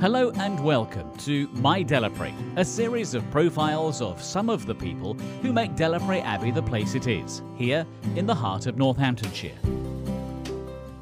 Hello and welcome to My Delapré, a series of profiles of some of the people who make Delapré Abbey the place it is, here in the heart of Northamptonshire.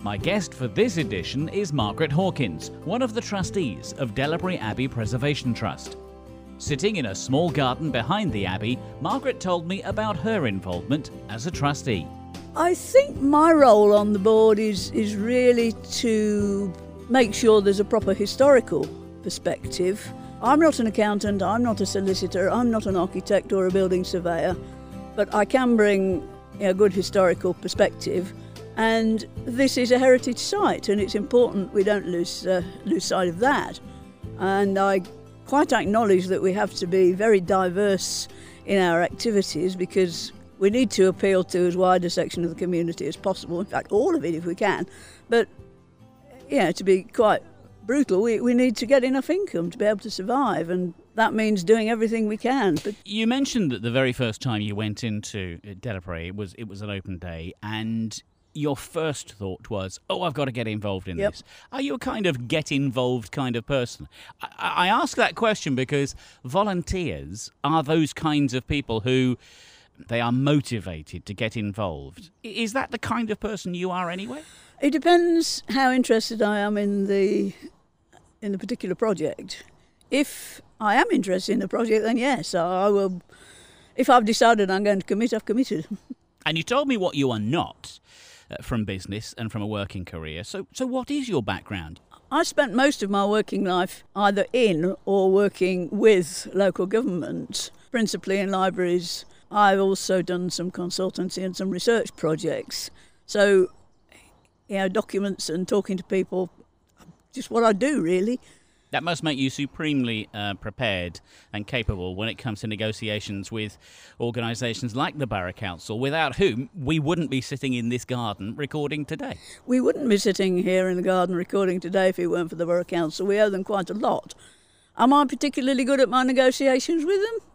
My guest for this edition is Margaret Hawkins, one of the trustees of Delapré Abbey Preservation Trust. Sitting in a small garden behind the Abbey, Margaret told me about her involvement as a trustee. I think my role on the board is is really to make sure there's a proper historical perspective. I'm not an accountant, I'm not a solicitor, I'm not an architect or a building surveyor, but I can bring a good historical perspective. And this is a heritage site, and it's important we don't lose uh, lose sight of that. And I quite acknowledge that we have to be very diverse in our activities because we need to appeal to as wide a section of the community as possible. In fact, all of it if we can. But yeah, to be quite brutal, we, we need to get enough income to be able to survive, and that means doing everything we can. But You mentioned that the very first time you went into uh, Delapré, it was it was an open day, and your first thought was, "Oh, I've got to get involved in Yep. this." Are you a kind of get involved kind of person? I, I ask that question because volunteers are those kinds of people who they are motivated to get involved. Is that the kind of person you are anyway? it depends how interested I am in the in the particular project. If I am interested in the project, then yes, I will. If I've decided I'm going to commit, I've committed. And you told me what you are not uh, from business and from a working career. So, so what is your background? I spent most of my working life either in or working with local government, principally in libraries. I've also done some consultancy and some research projects. So, you know, documents and talking to people, just what I do really. That must make you supremely uh, prepared and capable when it comes to negotiations with organisations like the Borough Council, without whom we wouldn't be sitting in this garden recording today. We wouldn't be sitting here in the garden recording today if it weren't for the Borough Council. We owe them quite a lot. Am I particularly good at my negotiations with them?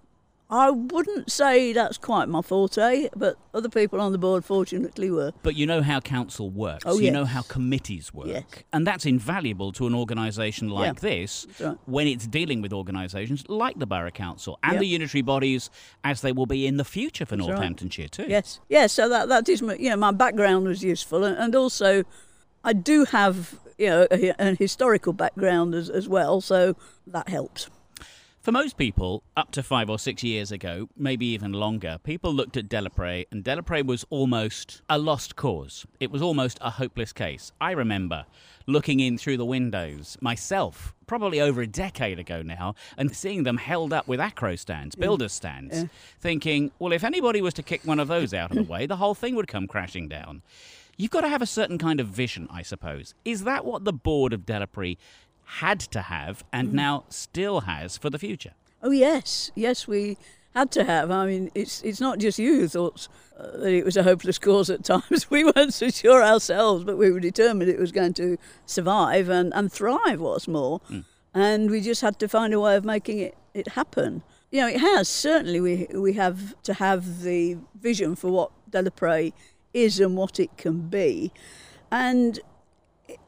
I wouldn't say that's quite my forte, but other people on the board fortunately were. But you know how council works. Oh, You know how committees work. Yes. And that's invaluable to an organisation like Yeah, this right. when it's dealing with organisations like the Borough Council and Yeah. the unitary bodies as they will be in the future for right. Northamptonshire too. Yes, yes. So that that is my, you know my background was useful, and, and also I do have you know a, an historical background as as well, so that helps. For most people, up to five or six years ago, maybe even longer, people looked at Delapré, and Delapré was almost a lost cause. It was almost a hopeless case. I remember looking in through the windows myself, probably over a decade ago now, and seeing them held up with acro stands, mm. builder stands, thinking, well, if anybody was to kick one of those out of the way, the whole thing would come crashing down. You've got to have a certain kind of vision, I suppose. Is that what the board of Delapré had to have and now still has for the future? Oh yes, yes, we had to have. I mean, it's it's not just you who thought uh, that it was a hopeless cause at times. We weren't so sure ourselves, but we were determined it was going to survive and, and thrive. What's more, and we just had to find a way of making it, it happen. You know, it has certainly. We we have to have the vision for what Delapré is and what it can be, and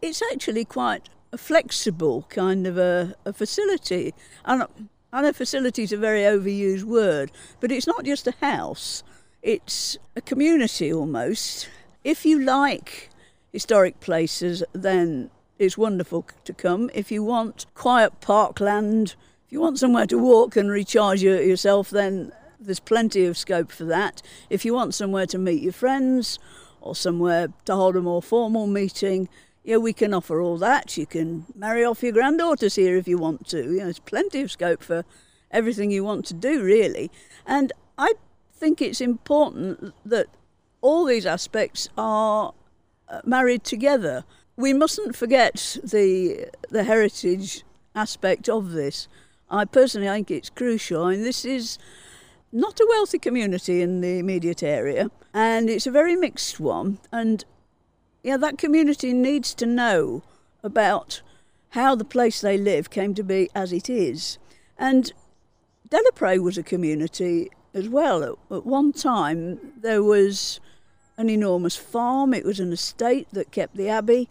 it's actually quite a flexible kind of a, a facility. And I know facility is a very overused word, but it's not just a house, it's a community almost. If you like historic places, then it's wonderful to come. If you want quiet parkland, if you want somewhere to walk and recharge your, yourself, then there's plenty of scope for that. If you want somewhere to meet your friends or somewhere to hold a more formal meeting, yeah, we can offer all that. You can marry off your granddaughters here if you want to. You know, there's plenty of scope for everything you want to do, really. And I think it's important that all these aspects are uh, married together. We mustn't forget the the heritage aspect of this. I personally think it's crucial. I mean, this is not a wealthy community in the immediate area, and it's a very mixed one. And yeah, that community needs to know about how the place they live came to be as it is. And Delapré was a community as well. At, one time, there was an enormous farm, it was an estate that kept the abbey.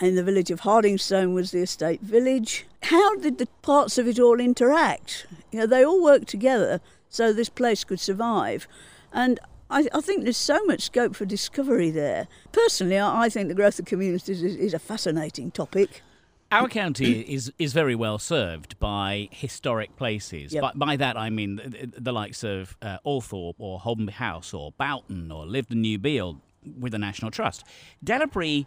In the village of Hardingstone was the estate village. how did the parts of it all interact? You know, they all worked together so this place could survive. And I, I think there's so much scope for discovery there. Personally, I, I think the growth of communities is, is a fascinating topic. Our county is is very well served by historic places. Yep. By, by that I mean the, the likes of uh, Althorp or Holmby House or Boughton or Lyveden New Bield with the National Trust. Delapré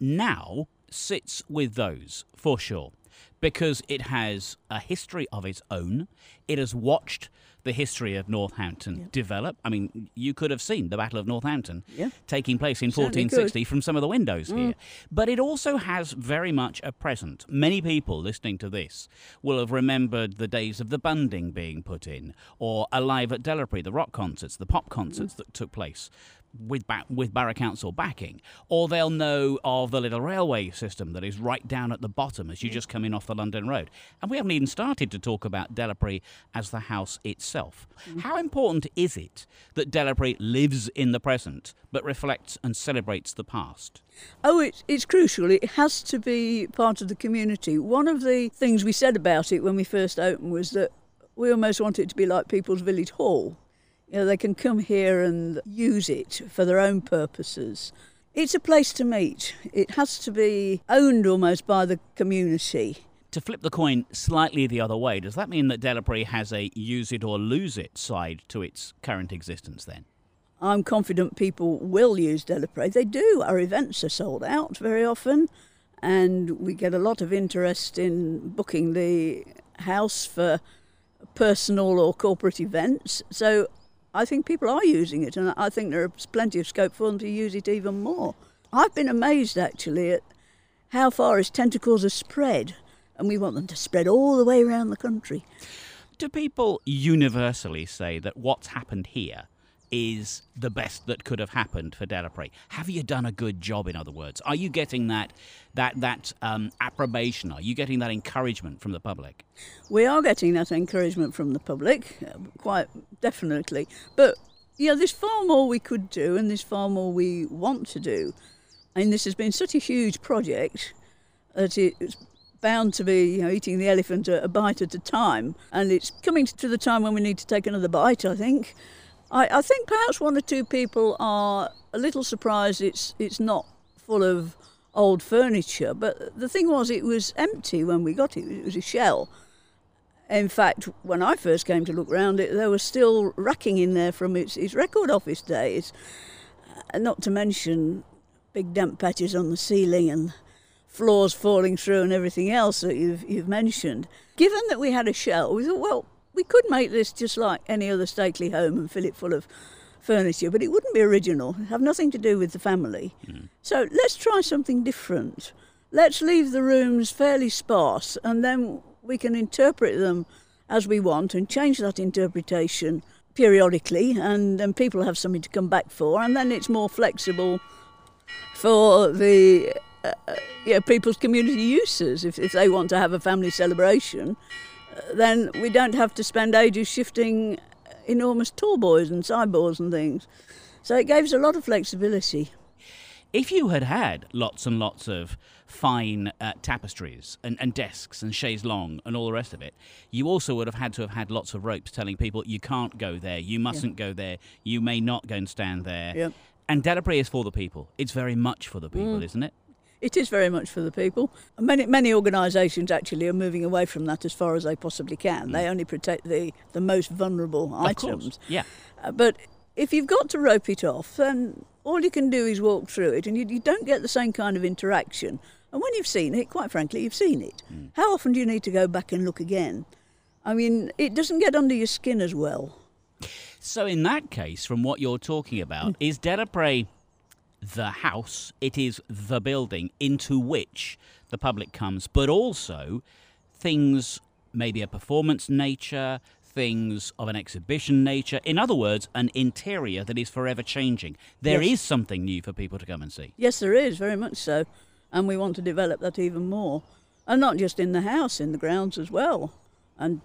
now sits with those for sure because it has a history of its own. It has watched the history of Northampton develop. I mean, you could have seen the Battle of Northampton Yeah. taking place in Certainly could. 1460 from some of the windows mm. here. But it also has very much a present. Many people listening to this will have remembered the days of the Bunding being put in, or Alive at Delapré, the rock concerts, the pop concerts mm. that took place with ba- with Borough Council backing, or they'll know of the little railway system that is right down at the bottom as you mm. just come in off the London Road. And we haven't even started to talk about Delapré as the house itself. Mm. How important is it that Delapré lives in the present but reflects and celebrates the past? Oh, it's, it's crucial. It has to be part of the community. One of the things we said about it when we first opened was that we almost want it to be like people's village hall. You know, they can come here and use it for their own purposes. It's a place to meet. It has to be owned almost by the community. To flip the coin slightly the other way, does that mean that Delapré has a use it or lose it side to its current existence then? I'm confident people will use Delapré. They do. Our events are sold out very often, and we get a lot of interest in booking the house for personal or corporate events. So I think people are using it, and I think there's plenty of scope for them to use it even more. I've been amazed actually at how far its tentacles have spread, and we want them to spread all the way around the country. Do people universally say that what's happened here is the best that could have happened for Delapré. Have you done a good job? In other words, are you getting that that that um, approbation? Are you getting that encouragement from the public? We are getting that encouragement from the public, uh, quite definitely. But yeah, there's far more we could do, and there's far more we want to do. And this has been such a huge project that it's bound to be, you know, eating the elephant a bite at a time. And it's coming to the time when we need to take another bite. I think. I, I think perhaps one or two people are a little surprised it's it's not full of old furniture. But the thing was, it was empty when we got it. It was a shell. In fact, when I first came to look round it, there was still racking in there from its, its record office days. Uh, Not to mention big damp patches on the ceiling and floors falling through and everything else that you've, you've mentioned. Given that we had a shell, we thought, well, we could make this just like any other stately home and fill it full of furniture, but it wouldn't be original, have nothing to do with the family. So let's try something different. Let's leave the rooms fairly sparse and then we can interpret them as we want and change that interpretation periodically and then people have something to come back for and then it's more flexible for the uh, uh, yeah, people's community uses. If, if they want to have a family celebration, then we don't have to spend ages shifting enormous tall boys and sideboards and things. So it gave us a lot of flexibility. If you had had lots and lots of fine uh, tapestries and, and desks and chaise longue and all the rest of it, you also would have had to have had lots of ropes telling people you can't go there, you mustn't go there, you may not go and stand there. Yep. And Delapré is for the people. It's very much for the people, Mm. isn't it? It is very much for the people. Many many organisations actually are moving away from that as far as they possibly can. They only protect the, the most vulnerable Mm. Of course. items. Yeah. Uh, but if you've got to rope it off, then all you can do is walk through it, and you, you don't get the same kind of interaction. And when you've seen it, quite frankly, you've seen it. How often do you need to go back and look again? I mean, it doesn't get under your skin as well. So, in that case, from what you're talking about, is Delapré the house? It is the building into which the public comes, but also things maybe a performance nature, things of an exhibition nature. In other words, an interior that is forever changing. There is Yes. something new for people to come and see. Yes, there is, very much so. And we want to develop that even more. And not just in the house, in the grounds as well. And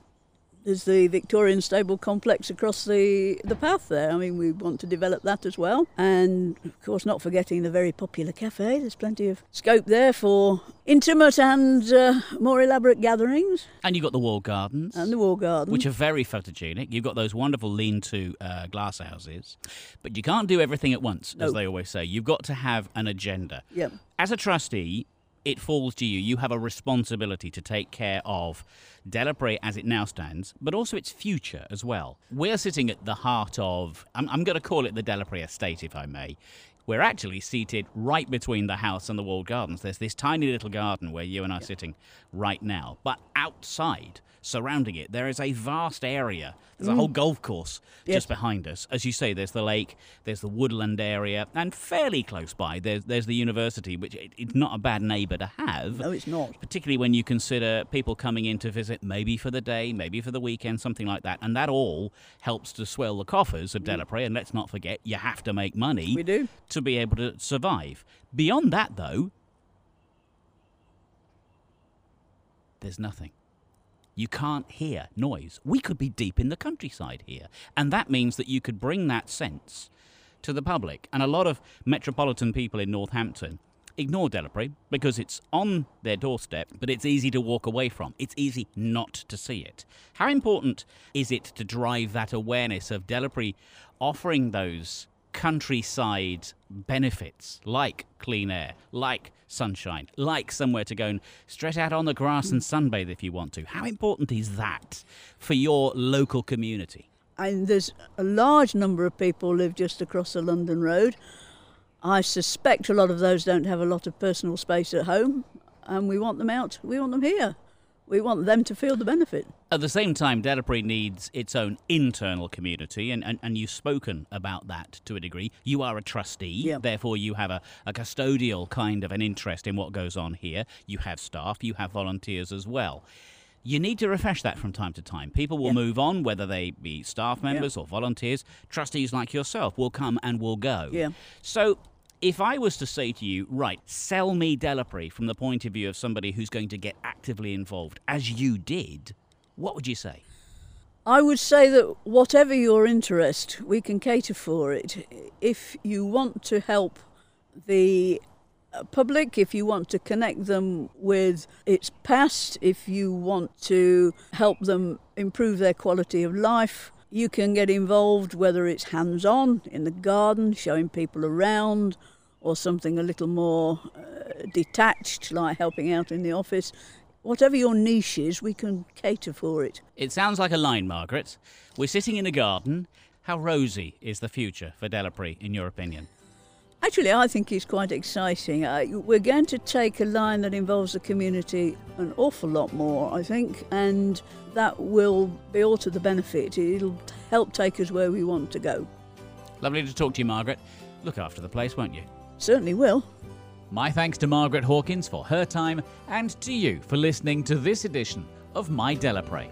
There's the Victorian Stable Complex across the, the path there. I mean, we want to develop that as well. And of course, not forgetting the very popular cafe. There's plenty of scope there for intimate and uh, more elaborate gatherings. And you've got the wall gardens. And the wall gardens. Which are very photogenic. You've got those wonderful lean to uh, glass houses. But you can't do everything at once, as they always say. You've got to have an agenda. Yep. As a trustee, it falls to you. You have a responsibility to take care of Delapré as it now stands, but also its future as well. We're sitting at the heart of, I'm, I'm going to call it the Delapré estate, if I may. We're actually seated right between the house and the walled gardens. There's this tiny little garden where you and I are sitting right now. But outside, surrounding it, there is a vast area. There's a mm. whole golf course just behind us. As you say, there's the lake, there's the woodland area, and fairly close by, there's, there's the university, which it, it's not a bad neighbour to have. No, it's not. Particularly when you consider people coming in to visit, maybe for the day, maybe for the weekend, something like that. And that all helps to swell the coffers of mm. Delapré. And let's not forget, you have to make money We do. to be able to survive. Beyond that, though, there's nothing. You can't hear noise. We could be deep in the countryside here. And that means that you could bring that sense to the public. And a lot of metropolitan people in Northampton ignore Delapré because it's on their doorstep, but it's easy to walk away from. It's easy not to see it. How important is it to drive that awareness of Delapré offering those countryside benefits like clean air, like sunshine, like somewhere to go and stretch out on the grass and sunbathe if you want to. How important is that for your local community? And there's a large number of people live just across the London Road. I suspect a lot of those don't have a lot of personal space at home, and we want them out. We want them here. We want them to feel the benefit. At the same time, Delapré needs its own internal community, and, and, and you've spoken about that to a degree. You are a trustee, therefore, you have a, a custodial kind of an interest in what goes on here. You have staff, you have volunteers as well. You need to refresh that from time to time. People will move on, whether they be staff members or volunteers. Trustees like yourself will come and will go. Yeah. So, if I was to say to you, right, sell me Delapré from the point of view of somebody who's going to get actively involved, as you did, what would you say? I would say that whatever your interest, we can cater for it. If you want to help the uh, public, if you want to connect them with its past, if you want to help them improve their quality of life, you can get involved, whether it's hands on in the garden, showing people around, or something a little more uh, detached, like helping out in the office. Whatever your niche is, we can cater for it. It sounds like a line, Margaret. We're sitting in a garden. How rosy is the future for Delapré, in your opinion? Actually, I think it's quite exciting. Uh, we're going to take a line that involves the community an awful lot more, I think, and that will be all to the benefit. It'll help take us where we want to go. Lovely to talk to you, Margaret. Look after the place, won't you? Certainly will. My thanks to Margaret Hawkins for her time and to you for listening to this edition of My Delapré.